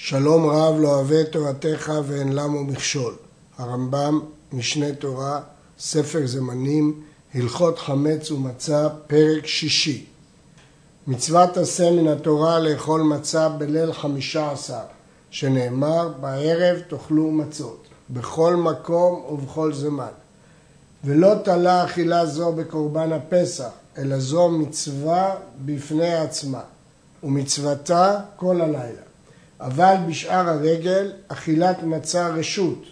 שלום רב לא אוהב תורתך ואין למו מכשול. הרמב"ם, משנה תורה, ספר זמנים, הלכות חמץ ומצה, פרק שישי. מצוות עשה מן התורה לאכול מצה בליל חמישה עשר, שנאמר בערב תאכלו מצות, בכל מקום ובכל זמן. ולא תלה אכילה זו בקורבן הפסח, אלא זו מצווה בפני עצמה, ומצוותה כל הלילה. אבל בשאר הרגל אכילת מצה רשות.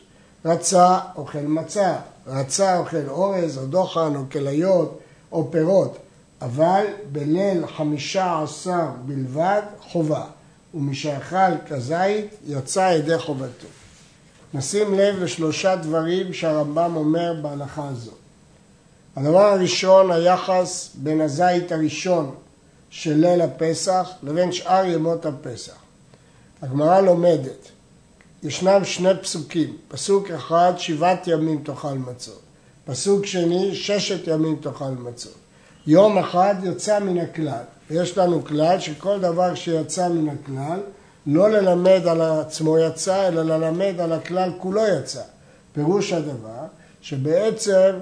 רצה אוכל מצה, רצה אוכל אורז או דוחן או כליות או פירות, אבל בליל חמישה עשר בלבד חובה, ומשאכל כזית יצא ידי חובתו. נשים לב לשלושה דברים שהרמב"ם אומר בהלכה הזו. הדבר הראשון, היחס בין הזית הראשון של ליל הפסח לבין שאר ימות הפסח. הגמרא לומדת, ישנם שני פסוקים, פסוק אחד שבעת ימים תאכל מצות, פסוק שני ששת ימים תאכל מצות. יום אחד יוצא מן הכלל, ויש לנו כלל שכל דבר שיצא מן הכלל לא ללמד על עצמו יצא, אלא ללמד על הכלל כולו יצא. פירוש הדבר שבעצם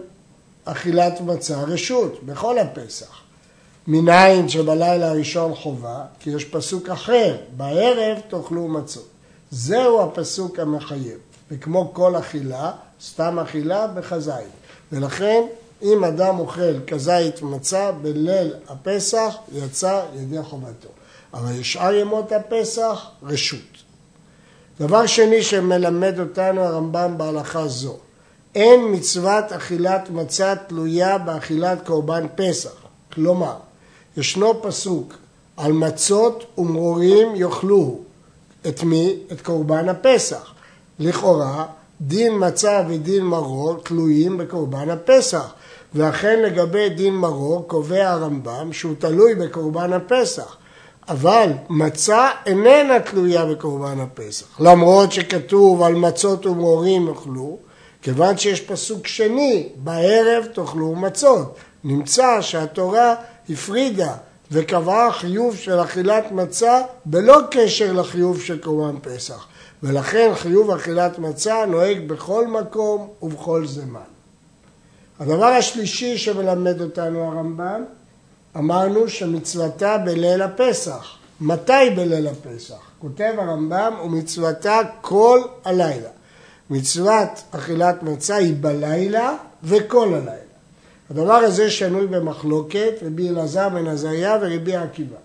אכילת מצה רשות בכל הפסח. מניין שבלילה הראשון חובה, כי יש פסוק אחר, בערב תאכלו מצות. זהו הפסוק המחייב, וכמו כל אכילה, סתם אכילה בחזית. ולכן אם אדם אוכל כזית ומצה בליל הפסח, יצא ידי חובתו. אבל שאר ימות הפסח, רשות. דבר שני שמלמד אותנו הרמב"ם בהלכה זו, אין מצוות אכילת מצה תלויה באכילת קורבן פסח. כלומר, ישנו פסוק על מצות ומרורים יאכלוהו. את מי? את קורבן הפסח. לכאורה, דין מצה ודין מרור תלויים בקורבן הפסח. ואכן לגבי דין מרור קובע הרמב"ם שהוא תלוי בקורבן הפסח. אבל מצה איננה תלויה בקורבן הפסח. למרות שכתוב על מצות ומרורים יאכלו, כיוון שיש פסוק שני, בערב תאכלו מצות. נמצא שהתורה הפרידה וקבעה חיוב של אכילת מצה בלא קשר לחיוב של קורבן פסח. ולכן חיוב אכילת מצה נוהג בכל מקום ובכל זמן. הדבר השלישי שמלמד אותנו הרמב"ם, אמרנו שמצוותה בליל הפסח. מתי בליל הפסח? כותב הרמב"ם, ומצוותה כל הלילה. מצוות אכילת מצה היא בלילה וכל הלילה. הדבר הזה שנוי במחלוקת רבי אלעזר בן עזריה ורבי עקיבא.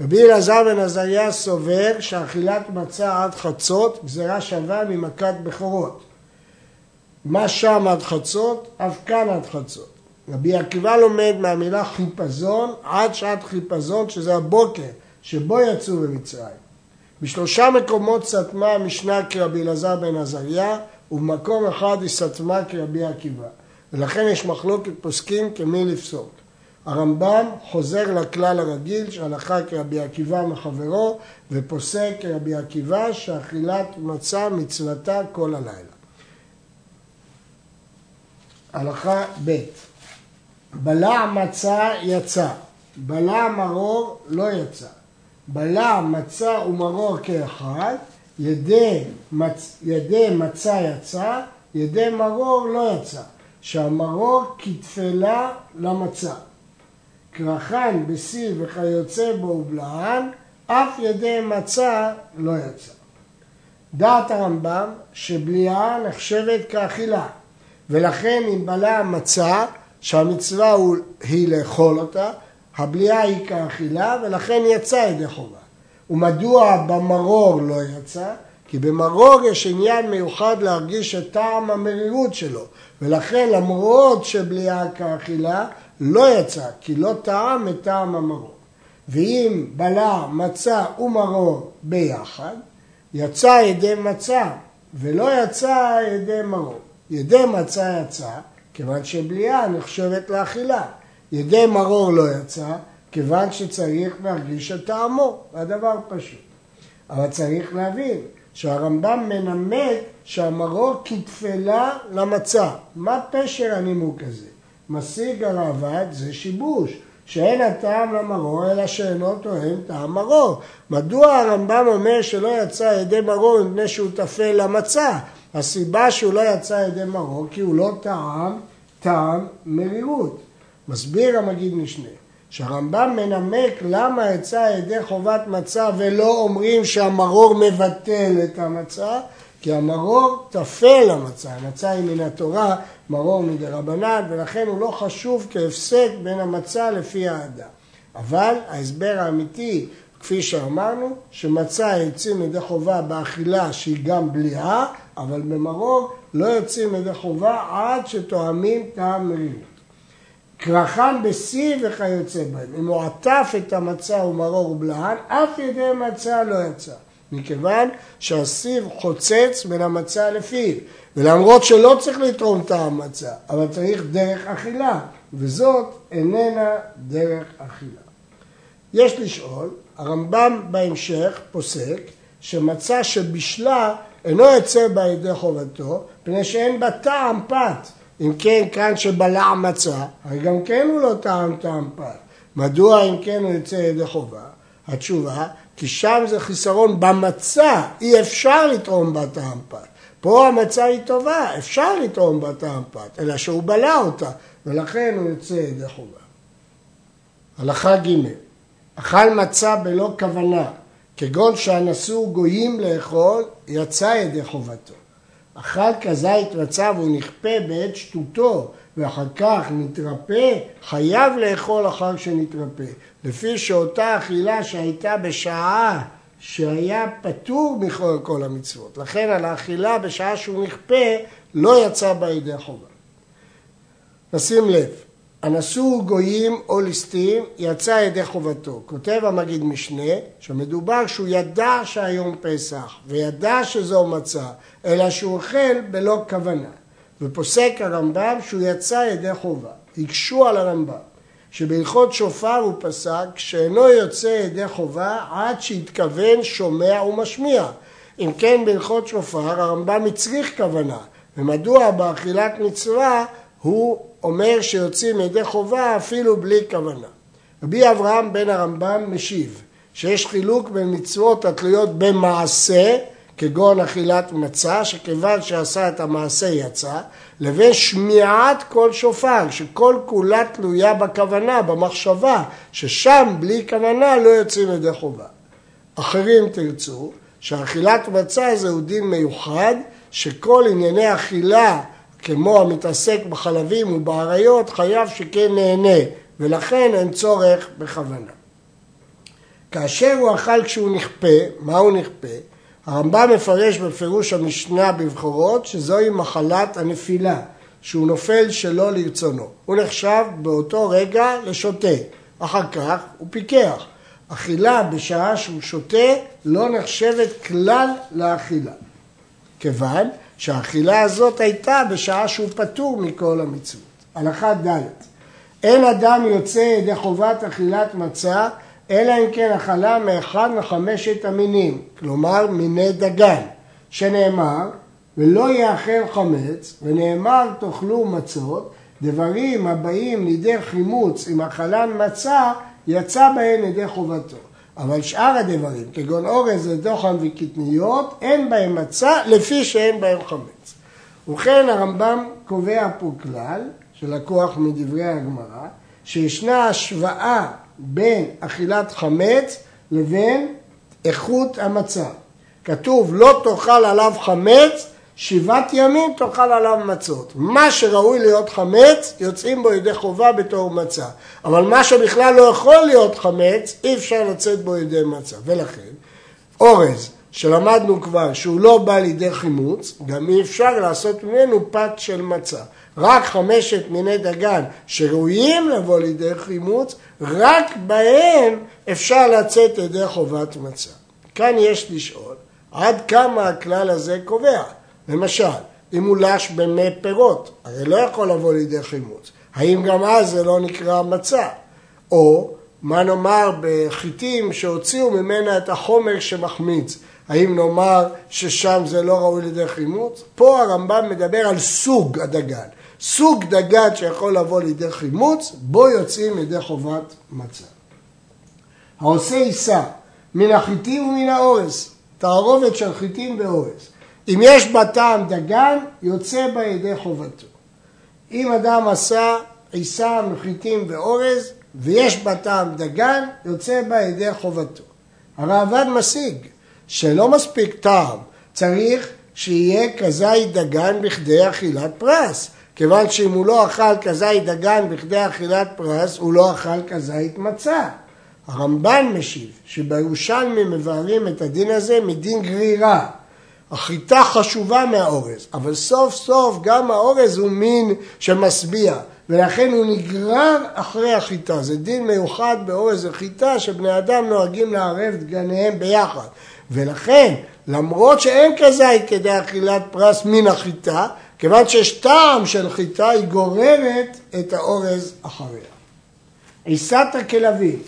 רבי אלעזר בן עזריה סובר שאכילת מצה עד חצות גזירה שווה ממכת בכורות. מה שם עד חצות, אף כאן עד חצות. רבי עקיבא לומד מהמילה חיפזון עד שעת חיפזון שזה הבוקר שבו יצאו במצרים. בשלושה מקומות סתמה המשנה כרבי אלעזר בן עזריה ובמקום אחד היא סתמה כרבי עקיבא. ולכן יש מחלוקת פוסקים כמי לפסוק. הרמב"ם חוזר לכלל הרגיל שהלכה כרבי עקיבא מחברו ופוסק כרבי עקיבא שאכילת מצה מצוותה כל הלילה. הלכה ב' בלע מצה יצא, בלע מרור לא יצא. בלע מצה ומרור כאחד, ידי, מצ... ידי מצה יצא, ידי מרור לא יצא. שהמרור כתפלה למצה. קרחן בשיא וכיוצא בו ובלען, אף ידי מצה לא יצא. דעת הרמב"ם שבליעה נחשבת כאכילה, ולכן אם בלע מצה, שהמצווה היא לאכול אותה, הבליעה היא כאכילה ולכן יצא ידי חובה. ומדוע במרור לא יצא? כי במרור יש עניין מיוחד להרגיש את טעם המרירות שלו, ולכן למרות שבליעה כאכילה לא יצא, כי לא טעם את טעם המרור. ואם בלע מצה ומרור ביחד, יצא ידי מצה ולא יצא ידי מרור. ידי מצה יצא, כיוון שבליעה נחשבת לאכילה. ידי מרור לא יצא, כיוון שצריך להרגיש את טעמו, והדבר פשוט. אבל צריך להבין שהרמב"ם מנמק שהמרור כתפלה למצה. מה פשר הנימוק הזה? משיג הרעב"ד זה שיבוש, שאין הטעם למרור אלא שאינו תואם טעם מרור. מדוע הרמב"ם אומר שלא יצא ידי מרור מפני שהוא טפל למצה? הסיבה שהוא לא יצא ידי מרור כי הוא לא טעם טעם מרירות. מסביר המגיד משנה שהרמב"ם מנמק למה יצא ידי חובת מצה ולא אומרים שהמרור מבטל את המצה כי המרור טפל למצה, המצה היא מן התורה, מרור מדרבנן, ולכן הוא לא חשוב כהפסק בין המצה לפי האדם. אבל ההסבר האמיתי, כפי שאמרנו, שמצה יוצאים ידי חובה באכילה שהיא גם בליעה, אבל במרור לא יוצאים ידי חובה עד שתואמים טעם מרירות. קרחן בשיא וכיוצא בהם. אם הוא עטף את המצה ומרור ובלהן, אף ידי מצה לא יצא. מכיוון שהסיב חוצץ בין המצה לפיו, ולמרות שלא צריך לתרום את המצה, אבל צריך דרך אכילה, וזאת איננה דרך אכילה. יש לשאול, הרמב"ם בהמשך פוסק שמצה שבשלה אינו יוצא בה ידי חובתו, פני שאין בה טעם פת. אם כן, כאן שבלע מצה, הרי גם כן הוא לא טעם טעם פת. מדוע אם כן הוא יוצא ידי חובה? התשובה, כי שם זה חיסרון במצה, אי אפשר לתרום בה טעם פת. פה המצה היא טובה, אפשר לתרום בה טעם פת, אלא שהוא בלע אותה, ולכן הוא יוצא ידי חובה. הלכה ג' אכל מצה בלא כוונה, כגון שאנסו גויים לאכול, יצא ידי חובתו. אכל כזית מצה והוא נכפה בעת שטותו, ואחר כך נתרפא, חייב לאכול אחר שנתרפא. לפי שאותה אכילה שהייתה בשעה שהיה פטור מכל כל המצוות. לכן על האכילה בשעה שהוא נכפה לא יצא בה ידי חובה. נשים לב, אנסו גויים או ליסטים יצא ידי חובתו. כותב המגיד משנה שמדובר שהוא ידע שהיום פסח וידע שזו מצה, אלא שהוא אוכל בלא כוונה. ופוסק הרמב"ם שהוא יצא ידי חובה. הקשו על הרמב"ם שבהלכות שופר הוא פסק שאינו יוצא ידי חובה עד שהתכוון שומע ומשמיע. אם כן בהלכות שופר הרמב"ם הצריך כוונה. ומדוע באכילת מצווה הוא אומר שיוצאים ידי חובה אפילו בלי כוונה. רבי אברהם בן הרמב"ם משיב שיש חילוק בין מצוות התלויות במעשה כגון אכילת מצה, שכיוון שעשה את המעשה יצא, לבין שמיעת כל שופר, שכל כולה תלויה בכוונה, במחשבה, ששם בלי כוונה לא יוצאים ידי חובה. אחרים תרצו שאכילת מצה זהו דין מיוחד, שכל ענייני אכילה, כמו המתעסק בחלבים ובאריות, חייב שכן נהנה, ולכן אין צורך בכוונה. כאשר הוא אכל כשהוא נכפה, מה הוא נכפה? הרמב"ם מפרש בפירוש המשנה בבחורות שזוהי מחלת הנפילה, שהוא נופל שלא לרצונו. הוא נחשב באותו רגע לשוטה, אחר כך הוא פיקח. אכילה בשעה שהוא שותה לא נחשבת כלל לאכילה, כיוון שהאכילה הזאת הייתה בשעה שהוא פטור מכל המצוות. הלכה ד' אין אדם יוצא ידי חובת אכילת מצה אלא אם כן אכלה מאחד מחמשת המינים, כלומר מיני דגן, שנאמר ולא יאכל חמץ, ונאמר תאכלו מצות, דברים הבאים לידי חימוץ עם אכלן מצה, יצא בהן ידי חובתו. אבל שאר הדברים, כגון אורז ודוחן וקטניות, אין בהם מצה לפי שאין בהם חמץ. ובכן הרמב"ם קובע פה כלל, שלקוח מדברי הגמרא, שישנה השוואה בין אכילת חמץ לבין איכות המצה. כתוב לא תאכל עליו חמץ, שבעת ימים תאכל עליו מצות. מה שראוי להיות חמץ, יוצאים בו ידי חובה בתור מצה. אבל מה שבכלל לא יכול להיות חמץ, אי אפשר לצאת בו ידי מצה. ולכן, אורז, שלמדנו כבר שהוא לא בא לידי חימוץ, גם אי אפשר לעשות ממנו פת של מצה. רק חמשת מיני דגן שראויים לבוא לידי חימוץ, רק בהם אפשר לצאת ידי חובת מצה. כאן יש לשאול, עד כמה הכלל הזה קובע? למשל, אם הוא לש במי פירות, הרי לא יכול לבוא לידי חימוץ. האם גם אז זה לא נקרא מצה? או מה נאמר בחיטים שהוציאו ממנה את החומר שמחמיץ? האם נאמר ששם זה לא ראוי לידי חימוץ? פה הרמב"ם מדבר על סוג הדגן. סוג דגן שיכול לבוא לידי חימוץ, בו יוצאים לידי חובת מצה. העושה עיסה מן החיטים ומן האורז, תערובת של חיטים ואורז. אם יש בה טעם דגן, יוצא בה ידי חובתו. אם אדם עשה עיסה מחיטים ואורז, ויש בה טעם דגן, יוצא בה ידי חובתו. הראב"ד משיג שלא מספיק טעם, צריך שיהיה כזית דגן בכדי אכילת פרס. כיוון שאם הוא לא אכל כזית דגן בכדי אכילת פרס, הוא לא אכל כזית מצה. הרמב"ן משיב שבירושלמי מבארים את הדין הזה מדין גרירה. החיטה חשובה מהאורז, אבל סוף סוף גם האורז הוא מין שמשביע, ולכן הוא נגרר אחרי החיטה. זה דין מיוחד באורז וחיטה שבני אדם נוהגים לערב דגניהם ביחד. ולכן, למרות שאין כזית כדי אכילת פרס מן החיטה, כיוון שיש טעם של חיטה, היא גוררת את האורז אחריה. עיסת הכלבים,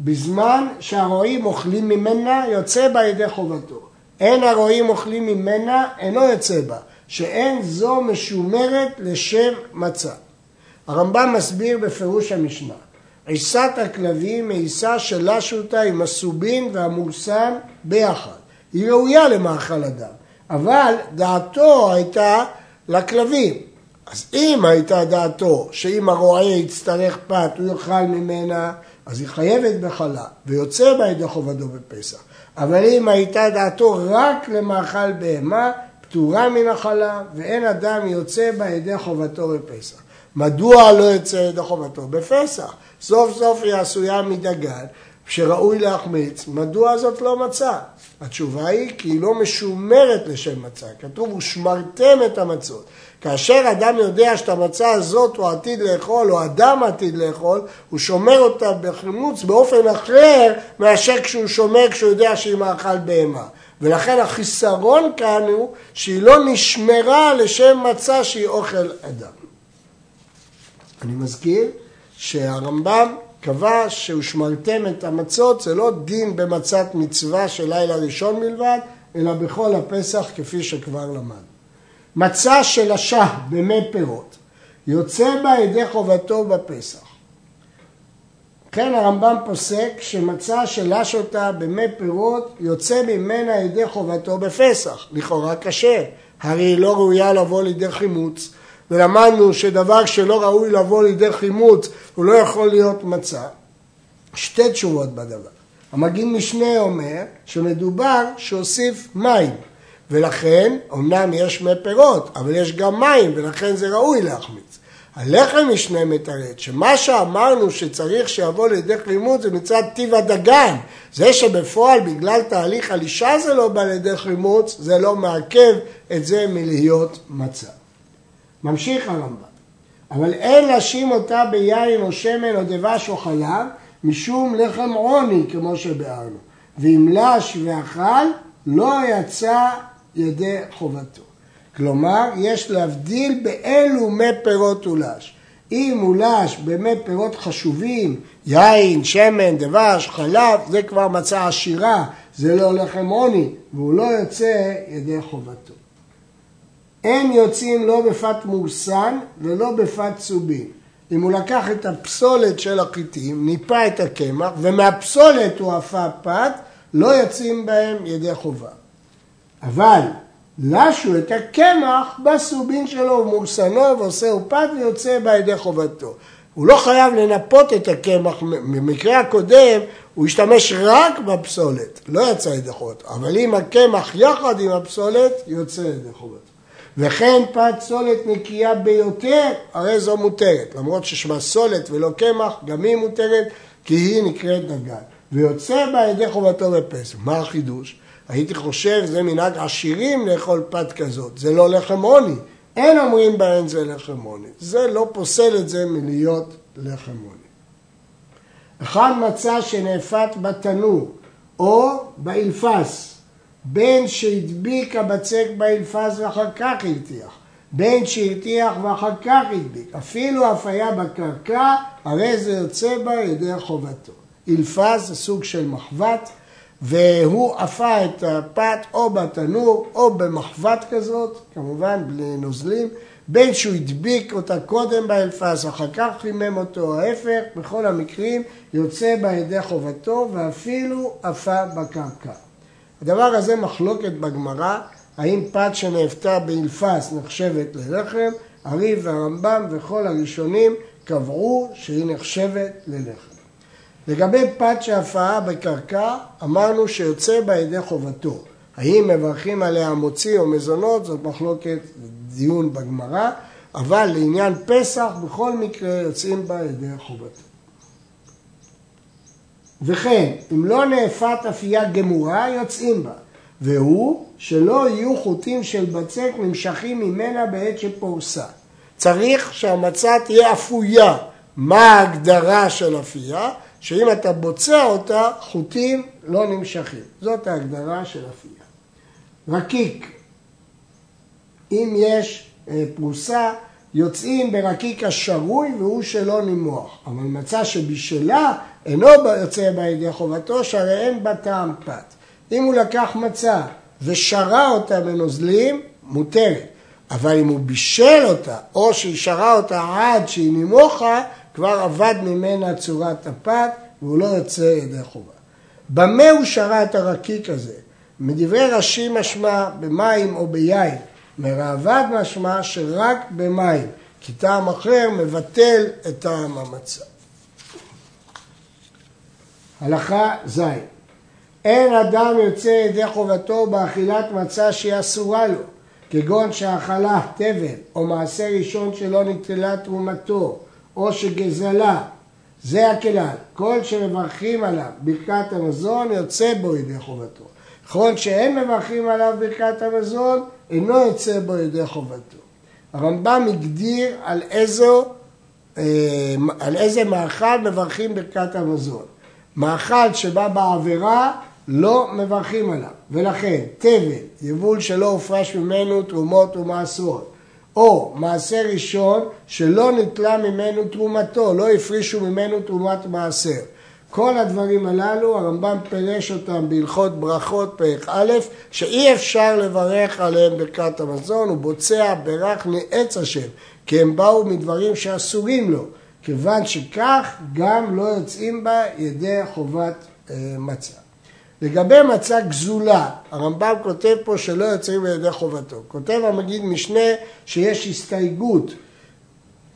בזמן שהרועים אוכלים ממנה, יוצא בה ידי חובתו. אין הרועים אוכלים ממנה, אינו יוצא בה, שאין זו משומרת לשם מצה. הרמב"ם מסביר בפירוש המשנה, עיסת הכלבים היא עיסה שלשו אותה עם הסובין והמורסן ביחד. היא ראויה למאכל אדם, אבל דעתו הייתה לכלבים. אז אם הייתה דעתו שאם הרועה יצטרך פת הוא יאכל ממנה, אז היא חייבת בחלה ויוצא בה ידי חובתו בפסח. אבל אם הייתה דעתו רק למאכל בהמה, פטורה מן החלה ואין אדם יוצא בה ידי חובתו בפסח. מדוע לא יוצא ידי חובתו בפסח? סוף סוף היא עשויה מדגן שראוי להחמיץ, מדוע זאת לא מצה? התשובה היא כי היא לא משומרת לשם מצה, כתוב ושמרתם את המצות. כאשר אדם יודע שאת המצה הזאת הוא עתיד לאכול, או אדם עתיד לאכול, הוא שומר אותה בחימוץ באופן אחר מאשר כשהוא שומר כשהוא יודע שהיא מאכל בהמה. ולכן החיסרון כאן הוא שהיא לא נשמרה לשם מצה שהיא אוכל אדם. אני מזכיר שהרמב"ם קבע שהושמרתם את המצות, זה לא דין במצת מצווה של לילה ראשון מלבד, אלא בכל הפסח כפי שכבר למד. מצה של השח במי פירות, יוצא בה ידי חובתו בפסח. כן הרמב"ם פוסק שמצה שלש אותה במי פירות יוצא ממנה ידי חובתו בפסח, לכאורה קשה, הרי היא לא ראויה לבוא לידי חימוץ ולמדנו שדבר שלא ראוי לבוא לידי חימוץ הוא לא יכול להיות מצה. שתי תשובות בדבר. המגיד משנה אומר שמדובר שהוסיף מים ולכן אמנם יש מי פירות אבל יש גם מים ולכן זה ראוי להחמיץ. הלחם משנה מתרד שמה שאמרנו שצריך שיבוא לידי חימוץ זה מצד טיב הדגן זה שבפועל בגלל תהליך הלישה זה לא בא לידי חימוץ זה לא מעכב את זה מלהיות מצה. ממשיך הרמב"ם, אבל אין להשים אותה ביין או שמן או דבש או חלב, משום לחם עוני, כמו שביארנו. ואם לש ואכל, לא יצא ידי חובתו. כלומר, יש להבדיל באילו מי פירות הוא לש. אם הוא לש במי פירות חשובים, יין, שמן, דבש, חלב, זה כבר מצה עשירה, זה לא לחם עוני, והוא לא יוצא ידי חובתו. אין יוצאים לא בפת מורסן ולא בפת צובין. אם הוא לקח את הפסולת של החיטים, ניפה את הקמח, ומהפסולת הוא עפה פת, לא יוצאים בהם ידי חובה. אבל לשו את הקמח בסובין שלו ומורסנו ועושה פת ויוצא בה ידי חובתו. הוא לא חייב לנפות את הקמח, במקרה הקודם הוא השתמש רק בפסולת, לא יצא ידי חובתו, אבל אם הקמח יחד עם הפסולת, יוצא ידי חובתו. וכן פת סולת נקייה ביותר, הרי זו מותרת. למרות ששמה סולת ולא קמח, גם היא מותרת, כי היא נקראת דגן. ויוצא בה ידי חובתו בפסח. מה החידוש? הייתי חושב, זה מנהג עשירים לאכול פת כזאת, זה לא לחם עוני. אין אומרים בהן זה לחם עוני. זה לא פוסל את זה מלהיות לחם עוני. אחד מצא שנאפת בתנור או באלפס, בין שהדביק הבצק באלפז ואחר כך הרתיח, בין שהרתיח ואחר כך הדביק, אפילו אפיה בקרקע, הרי זה יוצא בה ידי חובתו. אלפז זה סוג של מחבת, והוא אפה את הפת או בתנור או במחבת כזאת, כמובן בלי נוזלים, בין שהוא הדביק אותה קודם באלפס, אחר כך חימם אותו, ההפך, בכל המקרים יוצא בה ידי חובתו ואפילו עפה בקרקע. הדבר הזה מחלוקת בגמרא, האם פת שנאפתה באלפס נחשבת ללחם, הריב והרמב"ם וכל הראשונים קבעו שהיא נחשבת ללחם. לגבי פת שהפעה בקרקע, אמרנו שיוצא בה ידי חובתו. האם מברכים עליה מוציא או מזונות, זאת מחלוקת דיון בגמרא, אבל לעניין פסח בכל מקרה יוצאים בה ידי חובתו. וכן, אם לא נאפת אפייה גמורה, יוצאים בה. והוא שלא יהיו חוטים של בצק נמשכים ממנה בעת שפורסה. צריך שהמצה תהיה אפויה. מה ההגדרה של אפייה? שאם אתה בוצע אותה, חוטים לא נמשכים. זאת ההגדרה של אפייה. רקיק, אם יש אה, פרוסה, יוצאים ברקיק השרוי והוא שלא נימוח. אבל מצה שבשלה אינו יוצא בה ידי חובתו, שהרי אין בה טעם פת. אם הוא לקח מצה ושרה אותה בנוזלים, מותרת. אבל אם הוא בישל אותה, או שהיא שרה אותה עד שהיא נימוחה, כבר אבד ממנה צורת הפת, והוא לא יוצא ידי חובה. במה הוא שרה את הרקיק הזה? מדברי רש"י משמע במים או ביין, מראב"ד משמע שרק במים, כי טעם אחר מבטל את טעם המצה. הלכה ז' אין אדם יוצא ידי חובתו באכילת מצה שהיא אסורה לו, כגון שאכלה תבן או מעשה ראשון שלא נטלה תרומתו, או שגזלה, זה הכלל. כל שמברכים עליו ברכת המזון יוצא בו ידי חובתו. כל שאין מברכים עליו ברכת המזון אינו יוצא בו ידי חובתו. הרמב"ם הגדיר על, איזו, אה, על איזה מאכל מברכים ברכת המזון. מאכל שבא בעבירה לא מברכים עליו, ולכן תבן, יבול שלא הופרש ממנו תרומות ומעשרות, או מעשר ראשון שלא נטלה ממנו תרומתו, לא הפרישו ממנו תרומת מעשר. כל הדברים הללו, הרמב"ם פירש אותם בהלכות ברכות פרק א', שאי אפשר לברך עליהם ברכת המזון, הוא בוצע ברך מעץ השם, כי הם באו מדברים שאסורים לו, כיוון שכך גם לא יוצאים בה ידי חובת אה, מצה. לגבי מצה גזולה, הרמב"ם כותב פה שלא יוצאים בידי חובתו. כותב המגיד משנה שיש הסתייגות.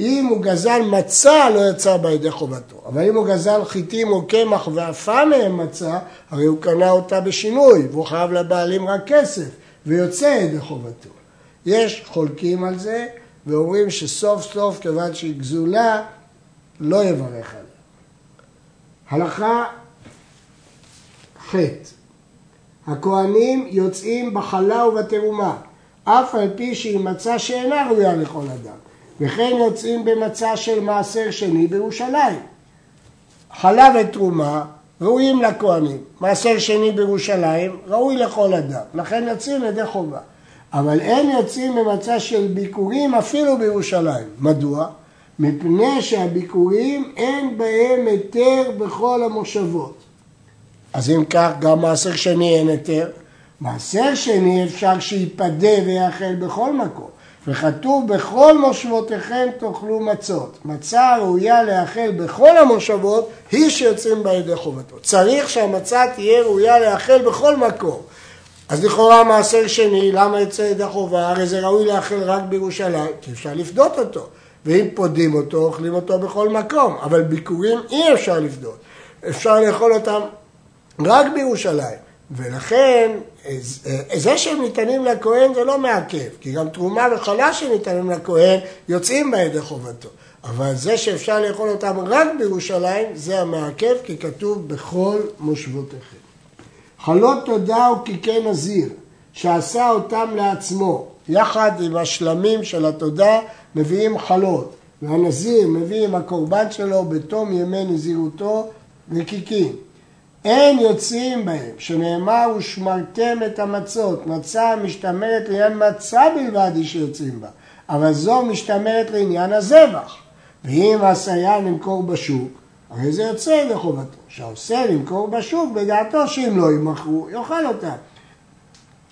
אם הוא גזל מצה לא יצא בידי חובתו, אבל אם הוא גזל חיטים או קמח ועפה מהם מצה, הרי הוא קנה אותה בשינוי, והוא חייב לבעלים רק כסף, ויוצא ידי חובתו. יש חולקים על זה, ואומרים שסוף סוף, כיוון שהיא גזולה, לא יברך עליה. הלכה ח' הכהנים יוצאים בחלה ובתרומה, אף על פי שהיא מצה שאינה ראויה לכל אדם, וכן יוצאים במצה של מעשר שני בירושלים. חלה ותרומה ראויים לכהנים, מעשר שני בירושלים ראוי לכל אדם, לכן יוצאים ידי חובה. אבל אין יוצאים במצה של ביקורים אפילו בירושלים. מדוע? מפני שהביקורים אין בהם היתר בכל המושבות. אז אם כך, גם מעשר שני אין היתר. מעשר שני אפשר שייפדה ויאכל בכל מקום. וכתוב בכל מושבותיכם תאכלו מצות. מצה ראויה לאכל בכל המושבות, היא שיוצאים בה ידי חובתו. צריך שהמצה תהיה ראויה לאכל בכל מקום. אז לכאורה מעשר שני, למה יוצא ידי חובה? הרי זה ראוי לאכל רק בירושלים, כי אפשר לפדות אותו. ואם פודים אותו, אוכלים אותו בכל מקום. אבל ביקורים אי אפשר לפדות. אפשר לאכול אותם רק בירושלים. ולכן, זה שהם ניתנים לכהן זה לא מעכב, כי גם תרומה וחלה שניתנים לכהן יוצאים בה ידי חובתו. אבל זה שאפשר לאכול אותם רק בירושלים, זה המעכב, כי כתוב בכל מושבותיכם. חלות תודה וקיקי נזיר, שעשה אותם לעצמו, יחד עם השלמים של התודה, מביאים חלות. והנזיר מביא עם הקורבן שלו בתום ימי נזירותו וקיקים. אין יוצאים בהם, שנאמר ושמרתם את המצות, מצה משתמרת לעניין מצה בלבד היא שיוצאים בה, אבל זו משתמרת לעניין הזבח. ואם עשיה למכור בשוק, הרי זה יוצא לחובתו. שהעושה למכור בשוק, בדעתו שאם לא ימכרו, יאכל אותה.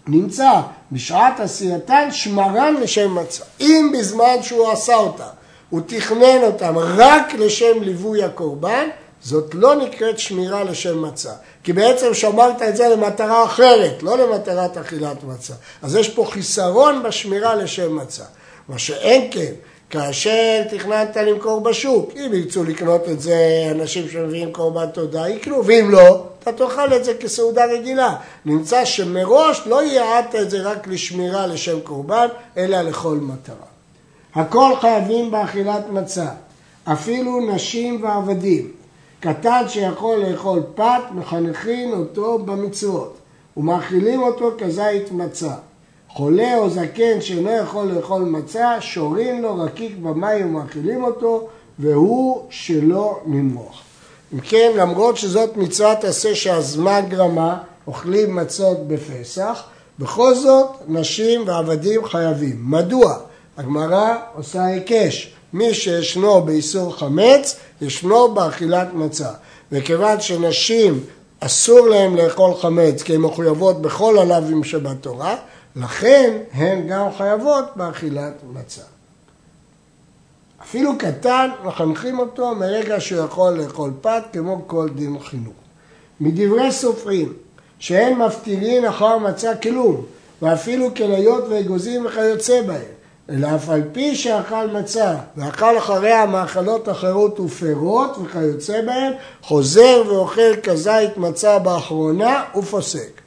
נמצא בשעת עשייתן שמרן לשם מצה. אם בזמן שהוא עשה אותה, הוא תכנן אותם רק לשם ליווי הקורבן, זאת לא נקראת שמירה לשם מצה. כי בעצם שמרת את זה למטרה אחרת, לא למטרת אכילת מצה. אז יש פה חיסרון בשמירה לשם מצה. מה שאין כן, כאשר תכננת למכור בשוק, אם ירצו לקנות את זה אנשים שמביאים קורבן תודה, יקנו, ואם לא, אתה תאכל את זה כסעודה רגילה. נמצא שמראש לא ייעדת את זה רק לשמירה לשם קורבן, אלא לכל מטרה. הכל חייבים באכילת מצה, אפילו נשים ועבדים. קטן שיכול לאכול פת, מחנכים אותו במצוות, ומאכילים אותו כזית מצה. חולה או זקן שאינו יכול לאכול מצה, שורים לו רקיק במים ומאכילים אותו, והוא שלא נמרוח. אם כן, למרות שזאת מצוות עשה שהזמן גרמה, אוכלים מצות בפסח, בכל זאת נשים ועבדים חייבים. מדוע? הגמרא עושה היקש. מי שישנו באיסור חמץ, ישנו באכילת מצה. וכיוון שנשים אסור להם לאכול חמץ כי הן מחויבות בכל הלאווים שבתורה, לכן הן גם חייבות באכילת מצה. אפילו קטן, מחנכים אותו מרגע שהוא יכול לאכול פת כמו כל דין חינוך. מדברי סופרים, שאין מפטירין אחר מצה כלום, ואפילו כליות ואגוזים וכיוצא בהם, אלא אף על פי שאכל מצה ואכל אחריה מאכלות אחרות ופירות וכיוצא בהם, חוזר ואוכל כזית מצה באחרונה ופוסק.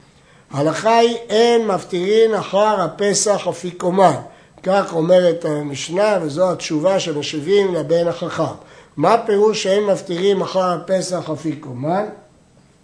ההלכה היא אין מפטירין אחר הפסח אפיקומן. כך אומרת המשנה וזו התשובה שמשיבים לבן החכם. מה פירוש שאין מפטירים אחר הפסח אפיקומן?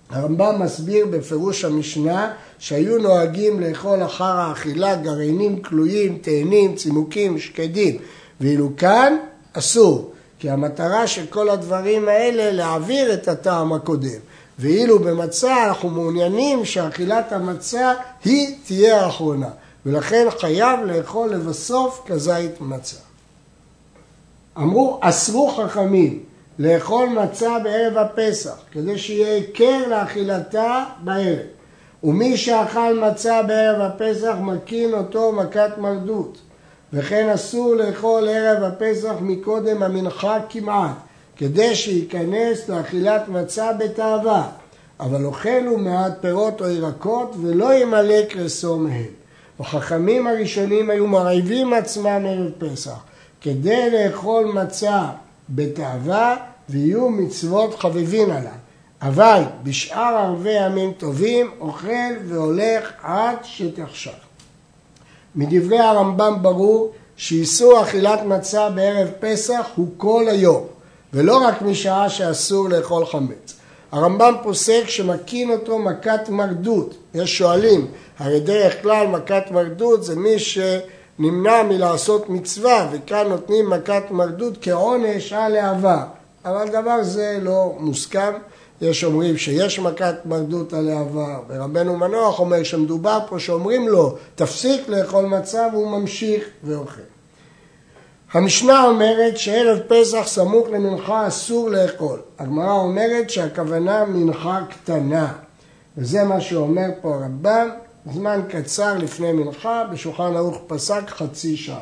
הרמב"ם מסביר בפירוש המשנה שהיו נוהגים לאכול אחר האכילה גרעינים כלואים, תאנים, צימוקים, שקדים, ואילו כאן אסור, כי המטרה של כל הדברים האלה להעביר את הטעם הקודם. ואילו במצה אנחנו מעוניינים שאכילת המצה היא תהיה האחרונה, ולכן חייב לאכול לבסוף כזית מצה. אמרו, אסרו חכמים לאכול מצה בערב הפסח, כדי שיהיה היכר לאכילתה בערב. ומי שאכל מצה בערב הפסח מקין אותו מכת מרדות. וכן אסור לאכול ערב הפסח מקודם המנחה כמעט, כדי שייכנס לאכילת מצה בתאווה, אבל אוכל הוא מעט פירות או ירקות ולא ימלא קרסו מהם. החכמים הראשונים היו מרעיבים עצמם ערב פסח, כדי לאכול מצה בתאווה ויהיו מצוות חביבין עליו. אבל בשאר ערבי ימים טובים אוכל והולך עד שתחשך. מדברי הרמב"ם ברור שאיסור אכילת מצה בערב פסח הוא כל היום, ולא רק משעה שאסור לאכול חמץ. הרמב"ם פוסק שמכין אותו מכת מרדות. יש שואלים, הרי דרך כלל מכת מרדות זה מי שנמנע מלעשות מצווה, וכאן נותנים מכת מרדות כעונש על העבר. אבל דבר זה לא מוסכם. יש אומרים שיש מכת מרדות על העבר, ורבנו מנוח אומר שמדובר פה שאומרים לו תפסיק לאכול מצה והוא ממשיך ואוכל. המשנה אומרת שערב פסח סמוך למנחה אסור לאכול. הגמרא אומרת שהכוונה מנחה קטנה, וזה מה שאומר פה הרמב"ם, זמן קצר לפני מנחה, בשולחן ערוך פסק חצי שעה.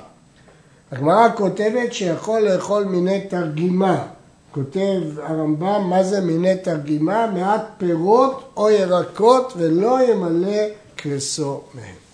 הגמרא כותבת שיכול לאכול מיני תרגימה. כותב הרמב"ם מה זה מיני תרגימה? מעט פירות או ירקות ולא ימלא קרסו מהם.